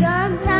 Sometimes